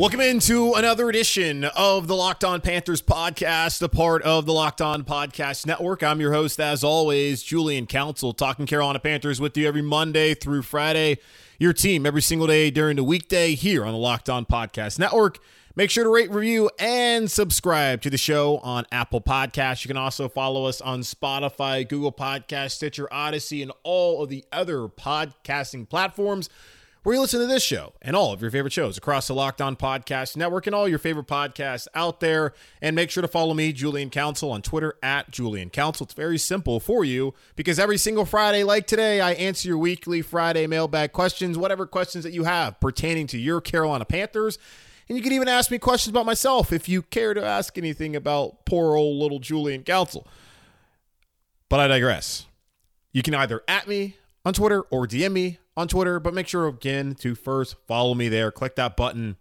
Welcome into another edition of the Locked On Panthers podcast, a part of the Locked On Podcast Network. I'm your host, as always, Julian Council, talking Carolina Panthers with you every Monday through Friday. Your team every single day during the weekday here on the Locked On Podcast Network. Make sure to rate, review, and subscribe to the show on Apple Podcasts. You can also follow us on Spotify, Google Podcasts, Stitcher, Audacy, and all of the other podcasting platforms where you listen to this show and all of your favorite shows across the Locked On Podcast Network and all your favorite podcasts out there. And make sure to follow me, Julian Council, on Twitter at Julian Council. It's very simple for you because every single Friday, like today, I answer your weekly Friday mailbag questions, whatever questions that you have pertaining to your Carolina Panthers. And you can even ask me questions about myself if you care to ask anything about poor old little Julian Council. But I digress. You can either at me on Twitter or DM me on Twitter, but make sure again to first follow me there. Click that button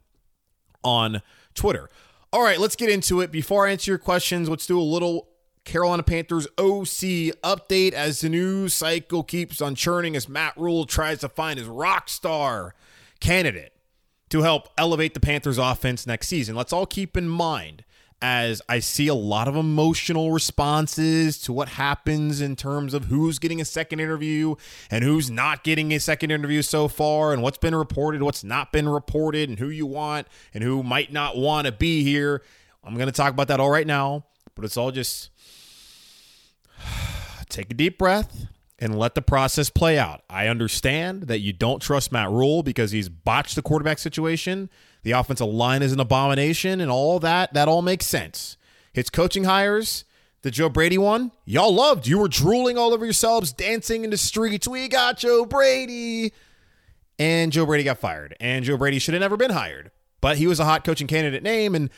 on Twitter. All right, let's get into it. Before I answer your questions, let's do a little Carolina Panthers OC update as the news cycle keeps on churning as Matt Rhule tries to find his rock star candidate to help elevate the Panthers offense next season. Let's all keep in mind as I see a lot of emotional responses to what happens in terms of who's getting a second interview and who's not getting a second interview so far, and what's been reported, what's not been reported, and who you want and who might not want to be here. I'm going to talk about that all right now, but it's all just take a deep breath and let the process play out. I understand that you don't trust Matt Rhule because he's botched the quarterback situation the offensive line is an abomination and all that. That all makes sense. His coaching hires, the Joe Brady one, y'all loved. You were drooling all over yourselves, dancing in the streets. We got Joe Brady. And Joe Brady got fired. And Joe Brady should have never been hired. But he was a hot coaching candidate name. And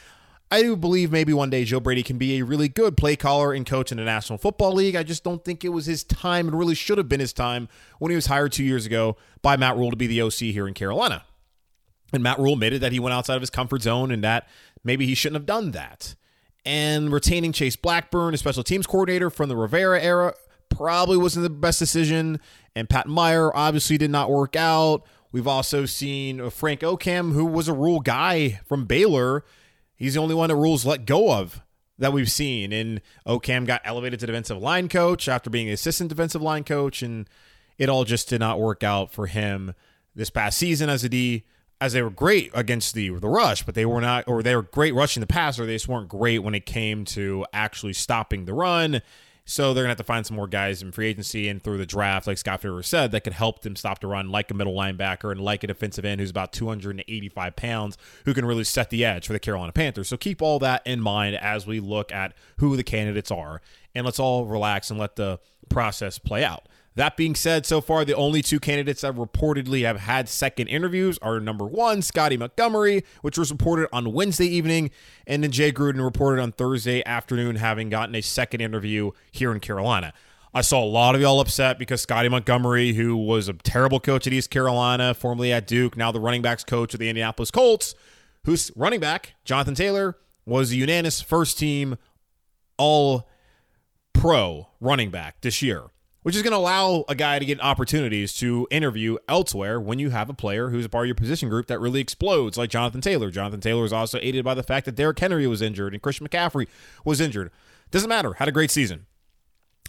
I do believe maybe one day Joe Brady can be a really good play caller and coach in the National Football League. I just don't think it was his time. and really should have been his time when he was hired two years ago by Matt Rhule to be the OC here in Carolina. And Matt Rhule admitted that he went outside of his comfort zone and that maybe he shouldn't have done that. And retaining Chase Blackburn, a special teams coordinator from the Rivera era, probably wasn't the best decision. And Pat Meyer obviously did not work out. We've also seen Frank Okam, who was a Rhule guy from Baylor. He's the only one that Rhule's let go of that we've seen. And Okam got elevated to defensive line coach after being assistant defensive line coach, and it all just did not work out for him this past season as a D as they were great against the the rush, but they were not, or they were great rushing the passer. They just weren't great when it came to actually stopping the run. So they're gonna have to find some more guys in free agency and through the draft, like Scott Fitterer said, that could help them stop the run, like a middle linebacker and like a defensive end who's about 285 pounds, who can really set the edge for the Carolina Panthers. So keep all that in mind as we look at who the candidates are, and let's all relax and let the process play out. That being said, so far the only two candidates that reportedly have had second interviews are number one, Scotty Montgomery, which was reported on Wednesday evening, and then Jay Gruden reported on Thursday afternoon having gotten a second interview here in Carolina. I saw a lot of y'all upset because Scotty Montgomery, who was a terrible coach at East Carolina, formerly at Duke, now the running backs coach of the Indianapolis Colts, whose running back, Jonathan Taylor, was a unanimous first team all pro running back this year which is going to allow a guy to get opportunities to interview elsewhere when you have a player who's a part of your position group that really explodes, like Jonathan Taylor. Jonathan Taylor is also aided by the fact that Derrick Henry was injured and Christian McCaffrey was injured. Doesn't matter. Had a great season.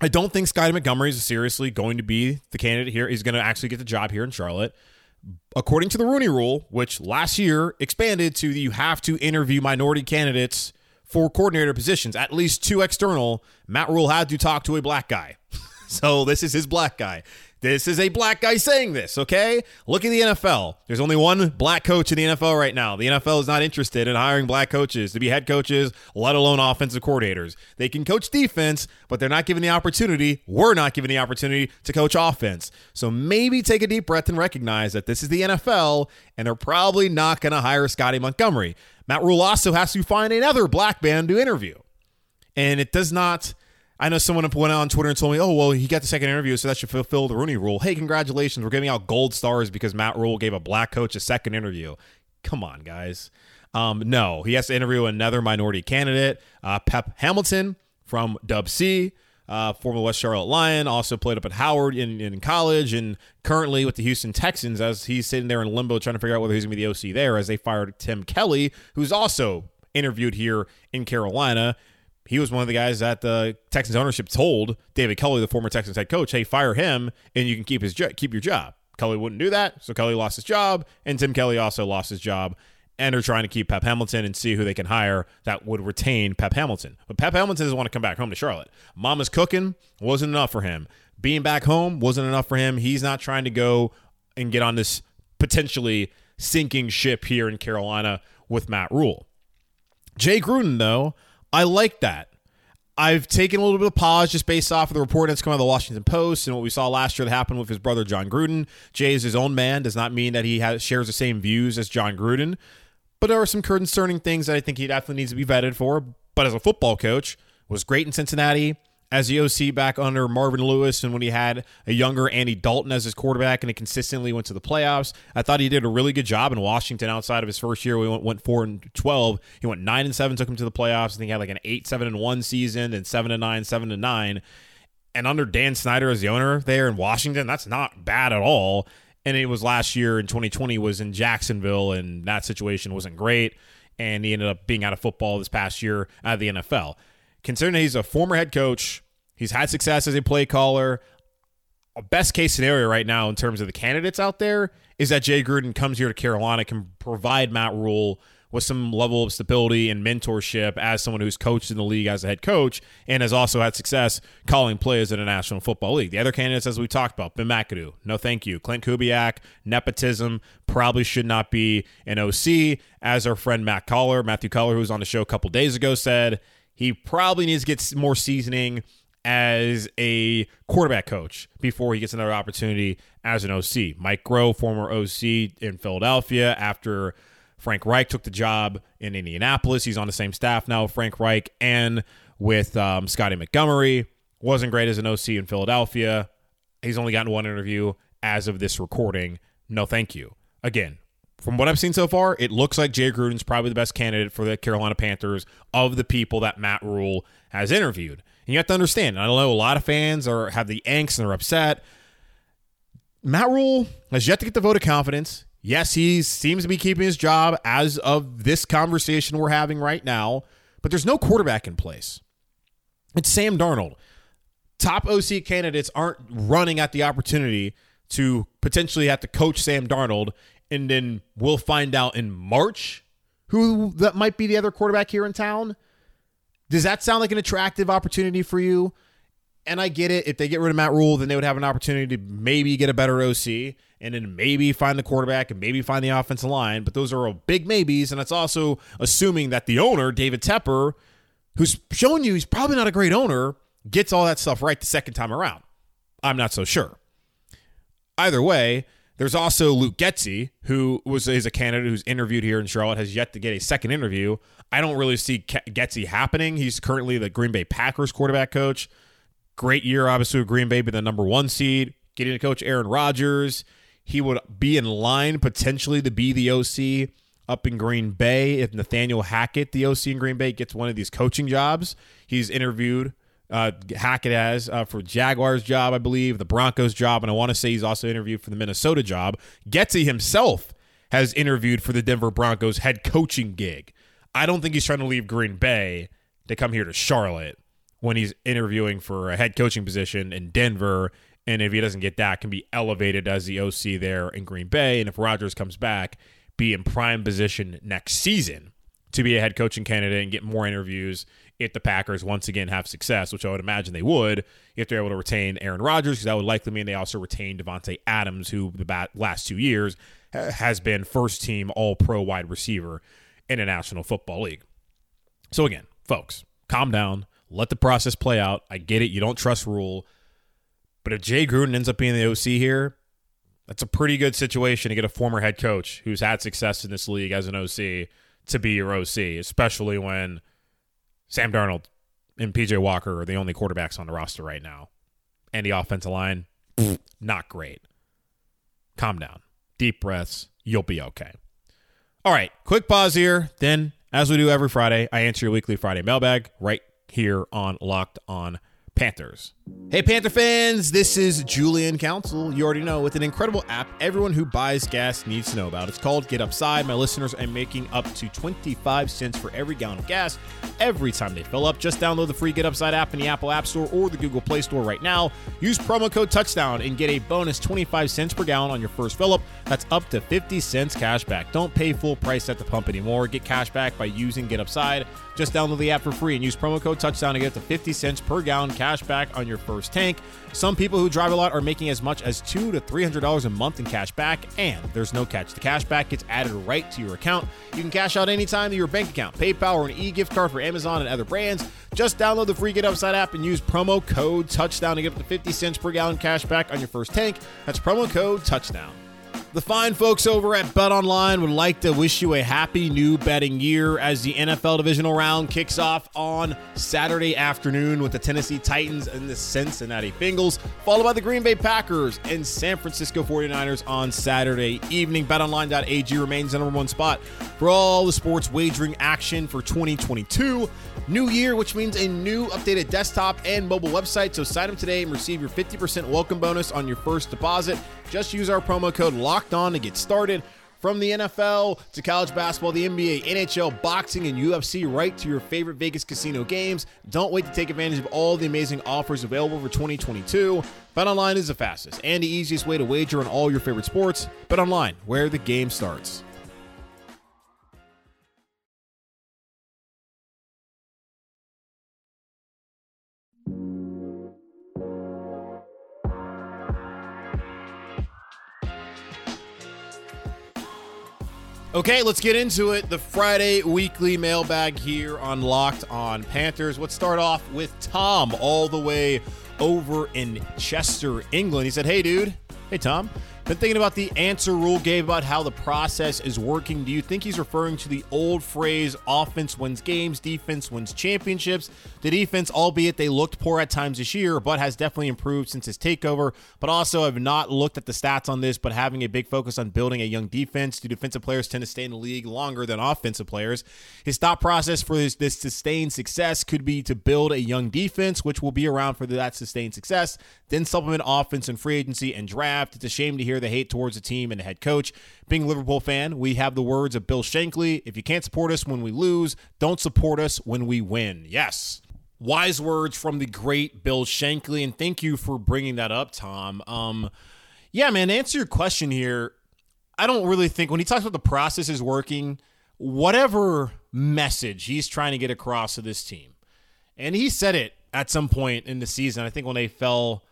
I don't think Scottie Montgomery is seriously going to be the candidate here. He's going to actually get the job here in Charlotte. According to the Rooney Rule, which last year expanded to you have to interview minority candidates for coordinator positions, at least two external, Matt Rhule had to talk to a black guy. So this is his black guy. This is a black guy saying this, okay? Look at the NFL. There's only one black coach in the NFL right now. The NFL is not interested in hiring black coaches to be head coaches, let alone offensive coordinators. They can coach defense, but they're not given the opportunity. We're not given the opportunity to coach offense. So maybe take a deep breath and recognize that this is the NFL and they're probably not going to hire Scotty Montgomery. Matt Rhule also has to find another black man to interview. And it does not I know someone went on Twitter and told me, "Oh, well, he got the second interview, so that should fulfill the Rooney Rule." Hey, congratulations! We're giving out gold stars because Matt Rhule gave a black coach a second interview. Come on, guys. Um, no, he has to interview another minority candidate, uh, Pep Hamilton from Dub C, uh, former West Charlotte Lion, also played up at Howard in, in college, and currently with the Houston Texans as he's sitting there in limbo trying to figure out whether he's going to be the OC there as they fired Tim Kelly, who's also interviewed here in Carolina he was one of the guys that the Texans ownership told David Culley, the former Texans head coach, "Hey, fire him, and you can keep his keep your job." Culley wouldn't do that, so Culley lost his job, and Tim Kelly also lost his job. And they're trying to keep Pep Hamilton and see who they can hire that would retain Pep Hamilton. But Pep Hamilton doesn't want to come back home to Charlotte. Mama's cooking wasn't enough for him. Being back home wasn't enough for him. He's not trying to go and get on this potentially sinking ship here in Carolina with Matt Rhule. Jay Gruden, though, I like that. I've taken a little bit of pause just based off of the report that's come out of the Washington Post and what we saw last year that happened with his brother Jon Gruden. Jay is his own man, does not mean that he has, shares the same views as Jon Gruden, but there are some concerning things that I think he definitely needs to be vetted for. But as a football coach, was great in Cincinnati, as the OC back under Marvin Lewis and when he had a younger Andy Dalton as his quarterback and he consistently went to the playoffs. I thought he did a really good job in Washington outside of his first year. We went, went four and twelve. He went nine and seven, took him to the playoffs. I think he had like an eight, seven and one season, and seven and nine, seven and nine. And under Dan Snyder as the owner there in Washington, that's not bad at all. And it was last year in 2020 was in Jacksonville, and that situation wasn't great. And he ended up being out of football this past year out of the NFL considering he's a former head coach, he's had success as a play caller. A best case scenario right now in terms of the candidates out there is that Jay Gruden comes here to Carolina, can provide Matt Rhule with some level of stability and mentorship as someone who's coached in the league as a head coach and has also had success calling plays in a National Football League. The other candidates, as we talked about, Ben McAdoo, no thank you. Clint Kubiak, nepotism, probably should not be an OC. As our friend Matt Coller, Matthew Coller, who was on the show a couple days ago, said, he probably needs to get more seasoning as a quarterback coach before he gets another opportunity as an OC. Mike Groh, former OC in Philadelphia, after Frank Reich took the job in Indianapolis. He's on the same staff now, Frank Reich, and with um, Scotty Montgomery. Wasn't great as an OC in Philadelphia. He's only gotten one interview as of this recording. No, thank you. Again, from what I've seen so far, it looks like Jay Gruden's probably the best candidate for the Carolina Panthers of the people that Matt Rhule has interviewed. And you have to understand, I know a lot of fans are have the angst and they're upset. Matt Rhule has yet to get the vote of confidence. Yes, he seems to be keeping his job as of this conversation we're having right now, but there's no quarterback in place. It's Sam Darnold. Top OC candidates aren't running at the opportunity to potentially have to coach Sam Darnold and then we'll find out in March who that might be the other quarterback here in town. Does that sound like an attractive opportunity for you? And I get it. If they get rid of Matt Rhule, then they would have an opportunity to maybe get a better OC and then maybe find the quarterback and maybe find the offensive line. But those are all big maybes. And it's also assuming that the owner, David Tepper, who's shown you he's probably not a great owner, gets all that stuff right the second time around. I'm not so sure. Either way, there's also Luke Getsy, who was is a candidate who's interviewed here in Charlotte, has yet to get a second interview. I don't really see Getzey happening. He's currently the Green Bay Packers quarterback coach. Great year, obviously, with Green Bay being the number one seed, getting to coach Aaron Rodgers. He would be in line potentially to be the OC up in Green Bay if Nathaniel Hackett, the OC in Green Bay, gets one of these coaching jobs. He's interviewed uh, Hackett has uh, for Jaguars job, I believe, the Broncos job, and I want to say he's also interviewed for the Minnesota job. Getsy himself has interviewed for the Denver Broncos head coaching gig. I don't think he's trying to leave Green Bay to come here to Charlotte when he's interviewing for a head coaching position in Denver. And if he doesn't get that, can be elevated as the OC there in Green Bay. And if Rodgers comes back, be in prime position next season to be a head coaching candidate and get more interviews if the Packers once again have success, which I would imagine they would, if they're able to retain Aaron Rodgers, because that would likely mean they also retain Davante Adams, who the last two years has been first team All Pro wide receiver in a National Football League. So again, folks, calm down, let the process play out. I get it, you don't trust Rhule, but if Jay Gruden ends up being the OC here, that's a pretty good situation to get a former head coach who's had success in this league as an OC to be your OC, especially when Sam Darnold and PJ Walker are the only quarterbacks on the roster right now. And the offensive line, not great. Calm down. Deep breaths. You'll be okay. All right, quick pause here. Then, as we do every Friday, I answer your weekly Friday mailbag right here on Locked On Panthers. Hey, Panther fans, this is Julian Council. You already know with an incredible app everyone who buys gas needs to know about. It's called Get Upside. My listeners are making up to 25 cents for every gallon of gas every time they fill up. Just download the free Get Upside app in the Apple App Store or the Google Play Store right now. Use promo code Touchdown and get a bonus 25 cents per gallon on your first fill up. That's up to 50 cents cash back. Don't pay full price at the pump anymore. Get cash back by using Get Upside. Just download the app for free and use promo code touchdown to get the 50 cents per gallon cash back on your first tank. Some people who drive a lot are making as much as two to three hundred dollars a month in cash back, and there's no catch. The cash back gets added right to your account. You can cash out anytime to your bank account, PayPal, or an e-gift card for Amazon and other brands. Just download the free Get Upside app and use promo code touchdown to get up to 50 cents per gallon cash back on your first tank. That's promo code touchdown. The fine folks over at Bet Online would like to wish you a happy new betting year as the NFL divisional round kicks off on Saturday afternoon with the Tennessee Titans and the Cincinnati Bengals, followed by the Green Bay Packers and San Francisco 49ers on Saturday evening. BetOnline.ag remains the number one spot for all the sports wagering action for 2022. New year, which means a new updated desktop and mobile website. So sign up today and receive your 50% welcome bonus on your first deposit. Just use our promo code LOCKED ON to get started. From the NFL to college basketball, the NBA, NHL, boxing, and UFC, right to your favorite Vegas casino games. Don't wait to take advantage of all the amazing offers available for 2022. BetOnline is the fastest and the easiest way to wager on all your favorite sports. BetOnline, where the game starts. Okay, let's get into it. The Friday weekly mailbag here on Locked on Panthers. Let's start off with Tom, all the way over in Chester, England. He said, Hey, dude. Hey, Tom. Been thinking about the answer Rhule gave about how the process is working. Do you think he's referring to the old phrase offense wins games, defense wins championships? The defense, albeit they looked poor at times this year, but has definitely improved since his takeover. But also I've not looked at the stats on this, but having a big focus on building a young defense. Do defensive players tend to stay in the league longer than offensive players? His thought process for this, this sustained success could be to build a young defense, which will be around for that sustained success, then supplement offense and free agency and draft. It's a shame to hear the hate towards the team and the head coach. Being a Liverpool fan, we have the words of Bill Shankly if you can't support us when we lose, don't support us when we win. Yes. Wise words from the great Bill Shankly, and thank you for bringing that up, Tom. Um, yeah, man, answer your question here, I don't really think when he talks about the process is working, whatever message he's trying to get across to this team, and he said it at some point in the season. I think when they fell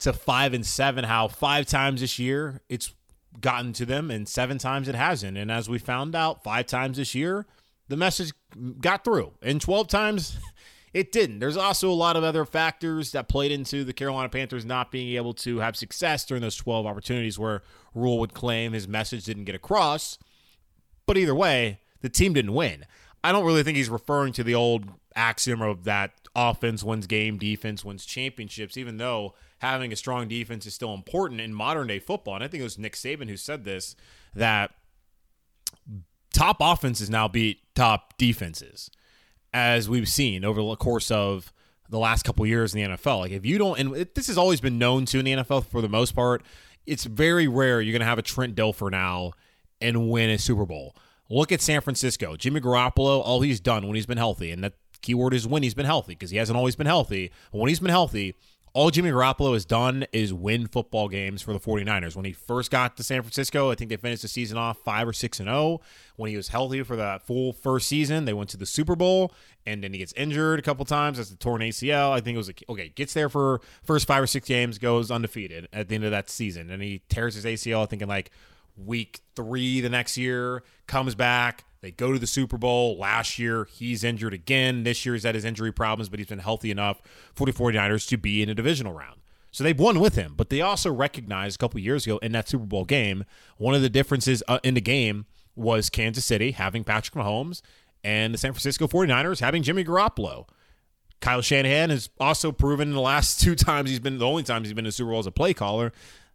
to five and seven, how five times this year it's gotten to them and seven times it hasn't. And as we found out, five times this year, the message got through. And 12 times it didn't. There's also a lot of other factors that played into the Carolina Panthers not being able to have success during those 12 opportunities where Rhule would claim his message didn't get across. But either way, the team didn't win. I don't really think he's referring to the old axiom of that offense wins game, defense wins championships, even though having a strong defense is still important in modern day football. And I think it was Nick Saban who said this that top offenses now beat top defenses, as we've seen over the course of the last couple years in the NFL. Like if you don't, and this has always been known to in the NFL for the most part, it's very rare you're going to have a Trent Dilfer now and win a Super Bowl. Look at San Francisco. Jimmy Garoppolo, all he's done when he's been healthy, and that keyword is when he's been healthy because he hasn't always been healthy. When he's been healthy, all Jimmy Garoppolo has done is win football games for the 49ers. When he first got to San Francisco, I think they finished the season off 5 or 6 and 0. When he was healthy for that full first season, they went to the Super Bowl and then he gets injured a couple times. That's the torn ACL. I think it was okay, gets there for first 5 or 6 games, goes undefeated at the end of that season and he tears his ACL I think in like week 3 the next year, comes back they go to the Super Bowl. Last year, he's injured again. This year, he's had his injury problems, but he's been healthy enough for the 49ers to be in a divisional round. So they've won with him, but they also recognized a couple years ago in that Super Bowl game, one of the differences uh, in the game was Kansas City having Patrick Mahomes and the San Francisco 49ers having Jimmy Garoppolo. Kyle Shanahan has also proven in the last two times he's been the only times he's been in the Super Bowl as a play caller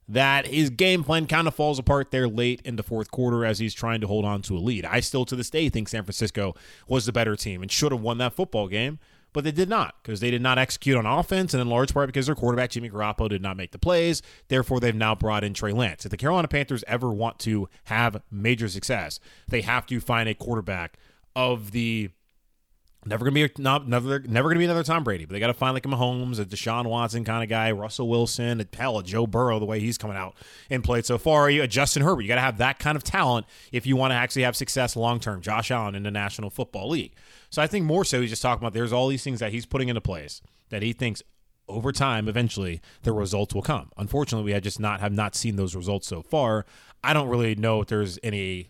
that his game plan kind of falls apart there late in the fourth quarter as he's trying to hold on to a lead. I still to this day think San Francisco was the better team and should have won that football game, but they did not because they did not execute on offense and in large part because their quarterback Jimmy Garoppolo did not make the plays. Therefore, they've now brought in Trey Lance. If the Carolina Panthers ever want to have major success, they have to find a quarterback of the Never gonna be a, not never never gonna be another Tom Brady, but they got to find like a Mahomes, a Deshaun Watson kind of guy, Russell Wilson, a, hell, a Joe Burrow the way he's coming out and played so far. You a Justin Herbert, you got to have that kind of talent if you want to actually have success long term. Josh Allen in the National Football League. So I think more so he's just talking about there's all these things that he's putting into place that he thinks over time eventually the results will come. Unfortunately, we have just not have not seen those results so far. I don't really know if there's any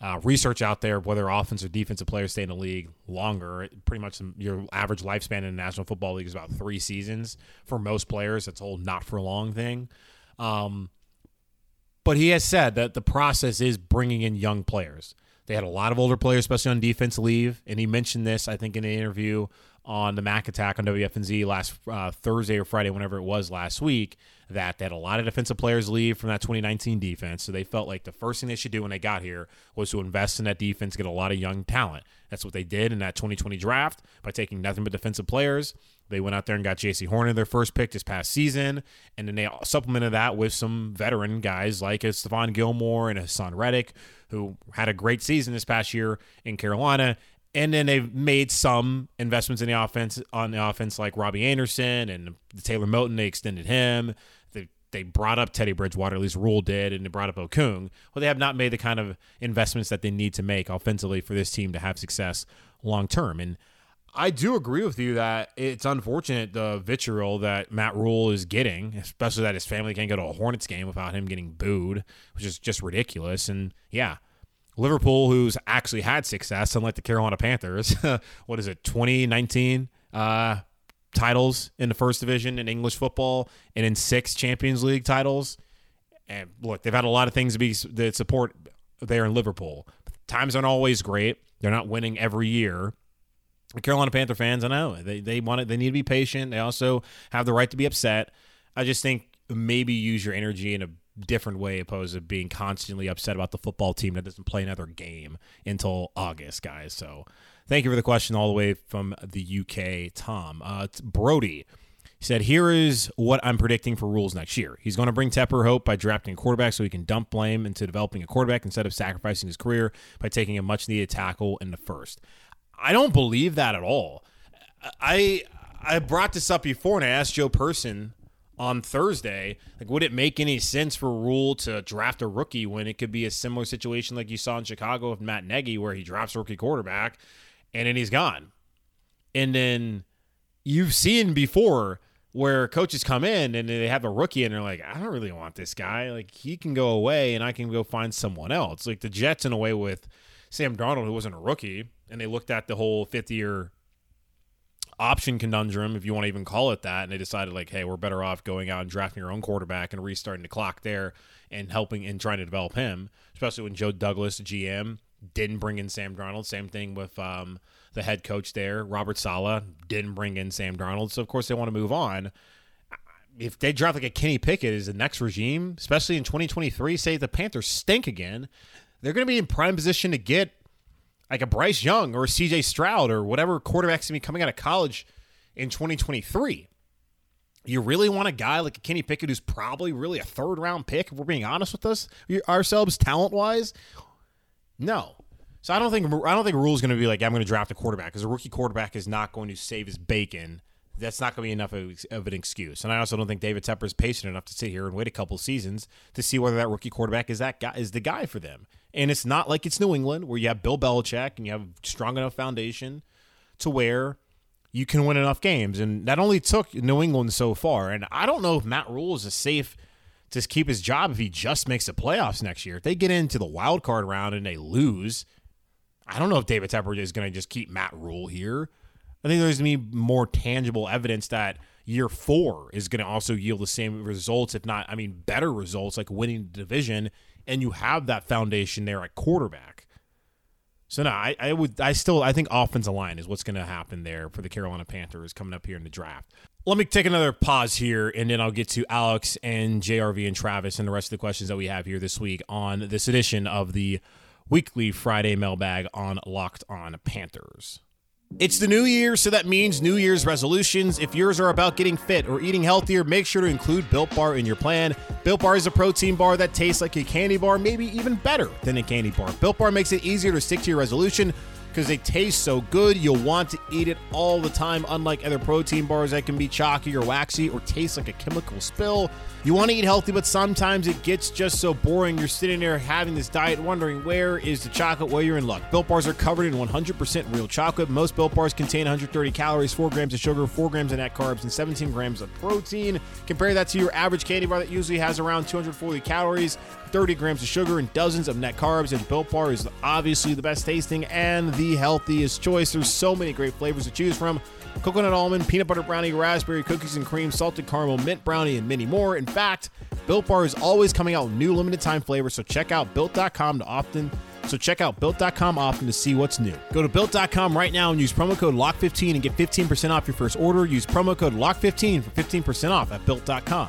uh, research out there whether offensive or defensive players stay in the league longer. Pretty much your average lifespan in the National Football League is about three seasons for most players. It's a whole not for long thing. Um, but he has said that the process is bringing in young players. They had a lot of older players, especially on defense, leave, and he mentioned this, I think, in an interview on the Mac Attack on WFNZ last uh, Thursday or Friday, whenever it was last week, that they had a lot of defensive players leave from that 2019 defense. So they felt like the first thing they should do when they got here was to invest in that defense, get a lot of young talent. That's what they did in that 2020 draft by taking nothing but defensive players. They went out there and got Jaycee Horn, their first pick this past season, and then they supplemented that with some veteran guys like a Stephon Gilmore and a Haason Reddick, who had a great season this past year in Carolina and then they've made some investments in the offense on the offense, like Robbie Anderson and Taylor Moton. They extended him. They they brought up Teddy Bridgewater, at least Rhule did, and they brought up Okung. Well, they have not made the kind of investments that they need to make offensively for this team to have success long term. And I do agree with you that it's unfortunate the vitriol that Matt Rhule is getting, especially that his family can't go to a Hornets game without him getting booed, which is just ridiculous. And yeah, Liverpool, who's actually had success, unlike the Carolina Panthers, what is it, 2019 uh, titles in the first division in English football and in six Champions League titles. And look, they've had a lot of things to be that support there in Liverpool. Times aren't always great. They're not winning every year. The Carolina Panther fans, I know they they want it. They need to be patient. They also have the right to be upset. I just think maybe use your energy in a different way opposed to being constantly upset about the football team that doesn't play another game until August, guys. So thank you for the question all the way from the UK, Tom. Uh, Brody said, Here is what I'm predicting for Rhule's next year. He's going to bring Tepper hope by drafting a quarterback so he can dump blame into developing a quarterback instead of sacrificing his career by taking a much needed tackle in the first. I don't believe that at all. I I brought this up before and I asked Joe Person on Thursday. Like, would it make any sense for Rhule to draft a rookie when it could be a similar situation like you saw in Chicago with Matt Nagy, where he a rookie quarterback and then he's gone? And then you've seen before where coaches come in and they have a rookie and they're like, I don't really want this guy. Like, he can go away and I can go find someone else. Like, the Jets, in a way, with Sam Darnold, who wasn't a rookie, and they looked at the whole fifth year option conundrum, if you want to even call it that. And they decided, like, hey, we're better off going out and drafting our own quarterback and restarting the clock there and helping and trying to develop him, especially when Joe Douglas, GM, didn't bring in Sam Darnold. Same thing with um, the head coach there, Robert Saleh, didn't bring in Sam Darnold. So, of course, they want to move on. If they draft like a Kenny Pickett is the next regime, especially in 2023, say the Panthers stink again, they're going to be in prime position to get like a Bryce Young or a CJ Stroud or whatever quarterback's to be coming out of college in 2023. You really want a guy like a Kenny Pickett who's probably really a third round pick, if we're being honest with us ourselves talent wise? No. So I don't think I don't think Rhule's going to be like I'm to draft a quarterback because a rookie quarterback is not going to save his bacon that's not going to be enough of, an excuse. And I also don't think David Tepper is patient enough to sit here and wait a couple seasons to see whether that rookie quarterback is that guy is the guy for them. And it's not like it's New England where you have Bill Belichick and you have strong enough foundation to where you can win enough games. And that only took New England so far. And I don't know if Matt Rhule is safe to keep his job if he just makes the playoffs next year. If they get into the wild card round and they lose, I don't know if David Tepper is going to just keep Matt Rhule here. I think there's going to be more tangible evidence that year four is going to also yield the same results, if not, I mean, better results, like winning the division, and you have that foundation there at quarterback. So no, I, I would, I still, I think offensive line is what's going to happen there for the Carolina Panthers coming up here in the draft. Let me take another pause here, and then I'll get to Alex and JRV and Travis and the rest of the questions that we have here this week on this edition of the weekly Friday mailbag on Locked On Panthers. It's the new year, so that means New Year's resolutions. If yours are about getting fit or eating healthier, make sure to include Built Bar in your plan. Built Bar is a protein bar that tastes like a candy bar, maybe even better than a candy bar. Built Bar makes it easier to stick to your resolution because they taste so good. You'll want to eat it all the time, unlike other protein bars that can be chalky or waxy or taste like a chemical spill. You want to eat healthy, but sometimes it gets just so boring. You're sitting there having this diet, wondering where is the chocolate? Well, you're in luck. Built bars are covered in 100% real chocolate. Most Built bars contain 130 calories, 4 grams of sugar, 4 grams of net carbs, and 17 grams of protein. Compare that to your average candy bar that usually has around 240 calories, 30 grams of sugar, and dozens of net carbs. And Built Bar is obviously the best tasting and the healthiest choice. There's so many great flavors to choose from coconut almond, peanut butter brownie, raspberry cookies and cream, salted caramel, mint brownie, and many more. In fact, Built Bar is always coming out with new limited time flavors, so check out built.com to often so check out built.com often to see what's new. Go to built.com right now and use promo code LOCK15 and get 15% off your first order. Use promo code LOCK15 for 15% off at built.com.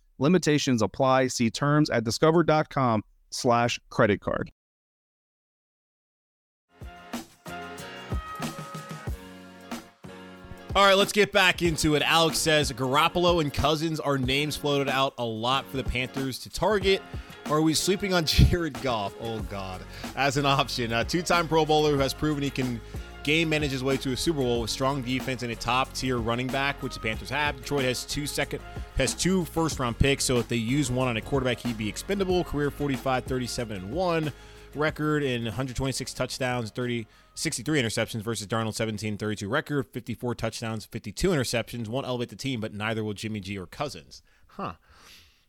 Limitations apply. See terms at discover.com slash credit card. All right, let's get back into it. Alex says Garoppolo and Cousins are names floated out a lot for the Panthers to target. Are we sleeping on Jared Goff? Oh, God. As an option. A two time Pro Bowler who has proven he can game manage his way to a Super Bowl with strong defense and a top tier running back, which the Panthers have. Detroit has two second has two first round picks, so if they use one on a quarterback, he'd be expendable. Career 45, 37, and 1 record in 126 touchdowns, 30 63 interceptions versus Darnold 17 32 record, 54 touchdowns, 52 interceptions. Won't elevate the team, but neither will Jimmy G or Cousins. Huh.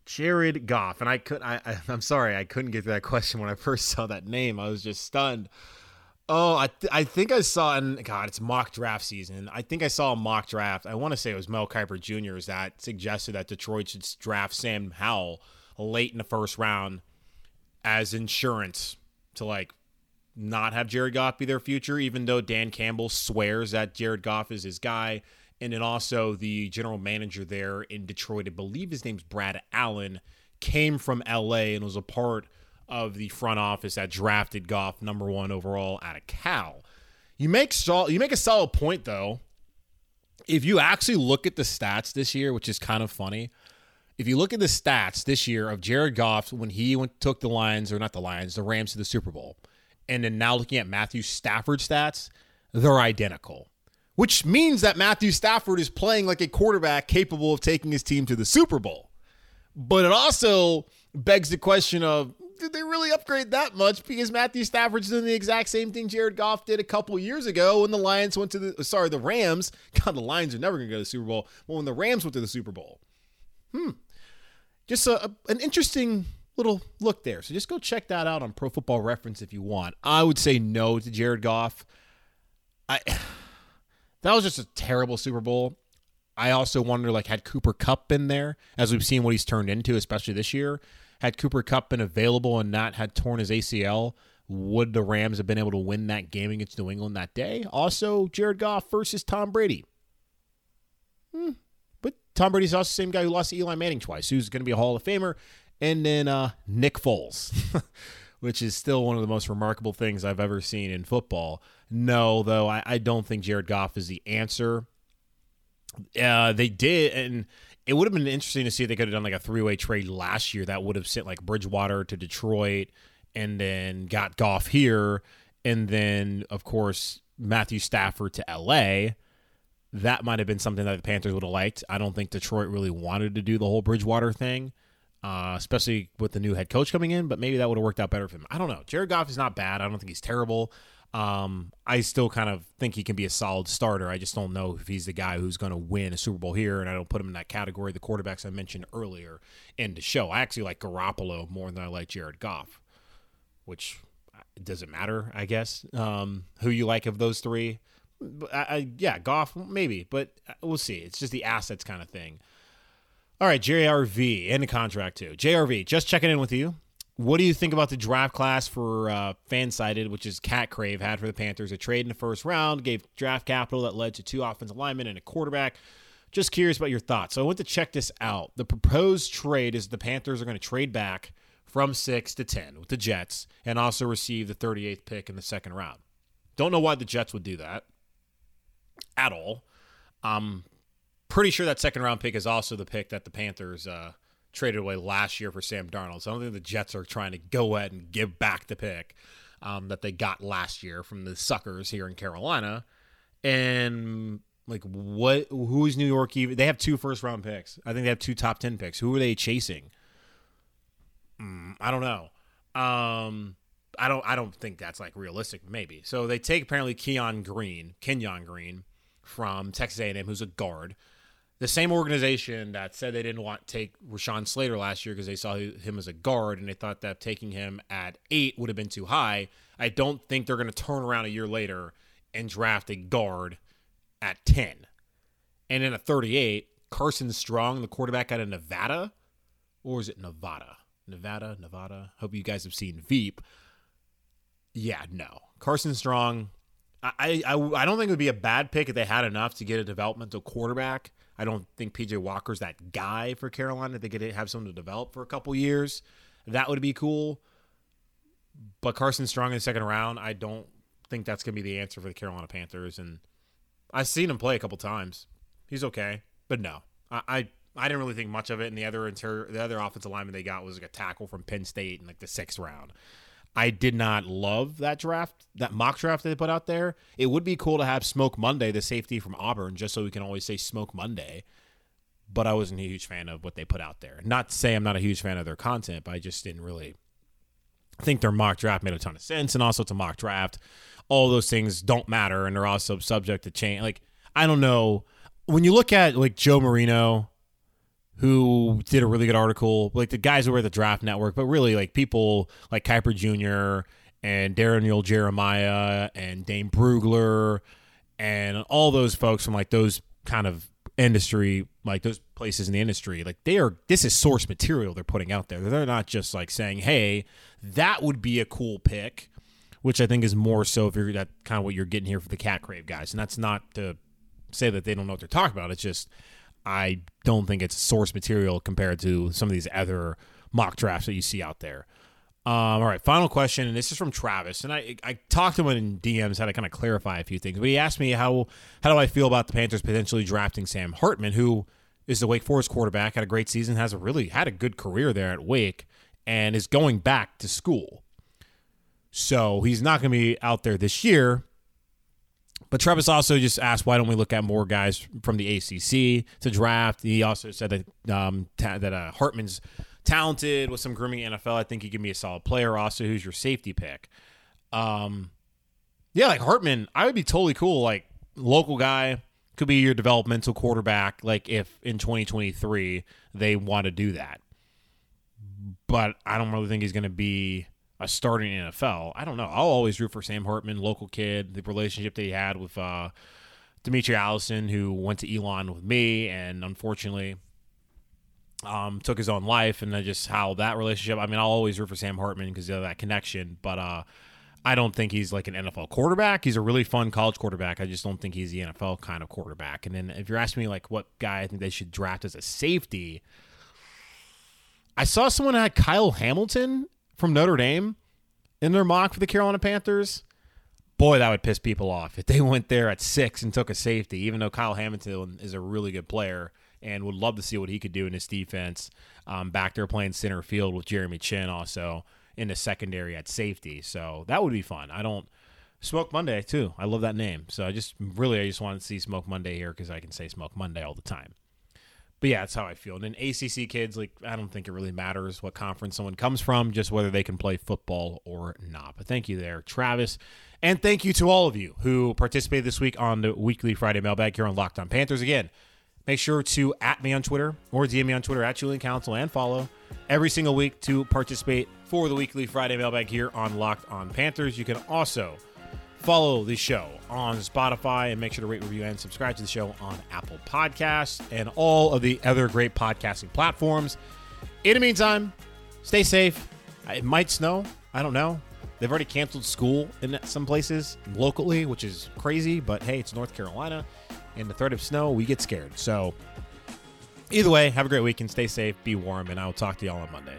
Jared Goff, and I could I, I am sorry I couldn't get to that question when I first saw that name. I was just stunned. Oh, I th- I think I saw and God, it's mock draft season. I think I saw a mock draft. I want to say it was Mel Kiper Jr. that suggested that Detroit should draft Sam Howell late in the first round as insurance to like not have Jared Goff be their future, even though Dan Campbell swears that Jared Goff is his guy. And then also the general manager there in Detroit, I believe his name's Brad Allen, came from LA and was a part of the front office that drafted Goff number one overall out of Cal. You make sol- you make a solid point though. If you actually look at the stats this year, which is kind of funny, if you look at the stats this year of Jared Goff when he went took the Lions or not the Lions, the Rams to the Super Bowl, and then now looking at Matthew Stafford stats, they're identical. Which means that Matthew Stafford is playing like a quarterback capable of taking his team to the Super Bowl. But it also begs the question of did they really upgrade that much? Because Matthew Stafford's doing the exact same thing Jared Goff did a couple years ago when the Lions went to the sorry, the Rams. God, the Lions are never gonna go to the Super Bowl. Well, when the Rams went to the Super Bowl. Hmm. Just a, a, an interesting little look there. So just go check that out on Pro Football Reference if you want. I would say no to Jared Goff. I that was just a terrible Super Bowl. I also wonder like had Cooper Kupp been there, as we've seen what he's turned into, especially this year. Had Cooper Kupp been available and not had torn his ACL, Would the Rams have been able to win that game against New England that day? Also, Jared Goff versus Tom Brady. Hmm. But Tom Brady's also the same guy who lost to Eli Manning twice, who's going to be a Hall of Famer. And then uh, Nick Foles, which is still one of the most remarkable things I've ever seen in football. No, though, I, I don't think Jared Goff is the answer. Uh, they did, and it would have been interesting to see if they could have done like a three way trade last year that would have sent like Bridgewater to Detroit and then got Goff here. And then, of course, Matthew Stafford to LA. That might have been something that the Panthers would have liked. I don't think Detroit really wanted to do the whole Bridgewater thing, uh, especially with the new head coach coming in, but maybe that would have worked out better for him. I don't know. Jared Goff is not bad. I don't think he's terrible. Um, I still kind of think he can be a solid starter. I just don't know if he's the guy who's going to win a Super Bowl here, and I don't put him in that category. The quarterbacks I mentioned earlier in the show, I actually like Garoppolo more than I like Jared Goff, which uh, doesn't matter, I guess. Um, who you like of those three? I, I, yeah, Goff maybe, but uh, we'll see. It's just the assets kind of thing. All right, JRV and the contract too. JRV, just checking in with you. What do you think about the draft class for uh, Fansided, which is Cat Crave had for the Panthers? A trade in the first round gave draft capital that led to two offensive linemen and a quarterback. Just curious about your thoughts. So I went to check this out. The proposed trade is the Panthers are going to trade back from six to ten with the Jets and also receive the 38th pick in the second round. Don't know why the Jets would do that at all. I'm pretty sure that second round pick is also the pick that the Panthers uh, traded away last year for Sam Darnold. So I don't think the Jets are trying to go ahead and give back the pick um, that they got last year from the suckers here in Carolina. And like, what? Who's New York even? They have two first round picks. I think they have two top ten picks. Who are they chasing? Mm, I don't know. Um, I don't. I don't think that's like realistic. Maybe. So they take apparently Keon Green, Kenyon Green, from Texas A&M, who's a guard the same organization that said they didn't want to take Rashawn Slater last year because they saw him as a guard and they thought that taking him at eight would have been too high. I don't think they're going to turn around a year later and draft a guard at 10. And then a 38, Carson Strong, the quarterback out of Nevada, or is it Nevada? Nevada, Nevada. Hope you guys have seen Veep. Yeah, no. Carson Strong, I, I, I don't think it would be a bad pick if they had enough to get a developmental quarterback I don't think PJ Walker's that guy for Carolina. They could have someone to develop for a couple years. That would be cool. But Carson Strong in the second round, I don't think that's going to be the answer for the Carolina Panthers. And I've seen him play a couple times. He's okay, but no, I, I I didn't really think much of it. And the other the other offensive lineman they got was like a tackle from Penn State in like the sixth round. I did not love that draft, that mock draft they put out there. It would be cool to have Smoke Monday, the safety from Auburn, just so we can always say Smoke Monday. But I wasn't a huge fan of what they put out there. Not to say I'm not a huge fan of their content, but I just didn't really think their mock draft made a ton of sense. And also, to mock draft, all those things don't matter, and they're also subject to change. Like I don't know when you look at like Joe Marino who did a really good article, like the guys who were at the Draft Network, but really like people like Kiper Jr. and Daniel Jeremiah and Dane Brugler and all those folks from like those kind of industry, like those places in the industry, like they are. This is source material they're putting out there. They're not just like saying, "Hey, that would be a cool pick," which I think is more so if you're that kind of what you're getting here for the Cat Crave guys, and that's not to say that they don't know what they're talking about. It's just I don't think it's source material compared to some of these other mock drafts that you see out there. Um, all right, final question, and this is from Travis. And I I talked to him in DMs how to kind of clarify a few things, but he asked me how how do I feel about the Panthers potentially drafting Sam Hartman, who is the Wake Forest quarterback, had a great season, has a really had a good career there at Wake, and is going back to school. So he's not going to be out there this year, but Travis also just asked, why don't we look at more guys from the ACC to draft? He also said that um, ta- that uh, Hartman's talented with some grooming NFL. I think he can be a solid player. Also, who's your safety pick? Um, yeah, like Hartman, I would be totally cool. Like local guy could be your developmental quarterback. Like if in 2023 they want to do that, but I don't really think he's going to be a starting NFL. I don't know. I'll always root for Sam Hartman, local kid, the relationship that he had with uh, Dimitri Allison, who went to Elon with me, and unfortunately um, took his own life, and then just how that relationship. I mean, I'll always root for Sam Hartman because of that connection. But uh, I don't think he's like an NFL quarterback. He's a really fun college quarterback. I just don't think he's the NFL kind of quarterback. And then if you're asking me like what guy I think they should draft as a safety, I saw someone had Kyle Hamilton from Notre Dame in their mock for the Carolina Panthers. Boy, that would piss people off if they went there at six and took a safety, even though Kyle Hamilton is a really good player and would love to see what he could do in his defense. Um, back there playing center field with Jeremy Chin also in the secondary at safety. So that would be fun. I don't Smoke Monday too. I love that name. So I just really I just wanted to see Smoke Monday here because I can say Smoke Monday all the time. But yeah, that's how I feel. And then ACC kids, like I don't think it really matters what conference someone comes from, just whether they can play football or not. But thank you there, Travis, and thank you to all of you who participated this week on the weekly Friday mailbag here on Locked On Panthers. Again, make sure to at me on Twitter or DM me on Twitter at Julian Council and follow every single week to participate for the weekly Friday mailbag here on Locked On Panthers. You can also follow the show on Spotify and make sure to rate, review, and subscribe to the show on Apple Podcasts and all of the other great podcasting platforms. In the meantime, stay safe. Uh, it might snow. I don't know. They've already canceled school in some places locally, which is crazy, but hey, it's North Carolina. In the threat of snow, we get scared. So, either way, have a great weekend. Stay safe, be warm, and I will talk to y'all on Monday.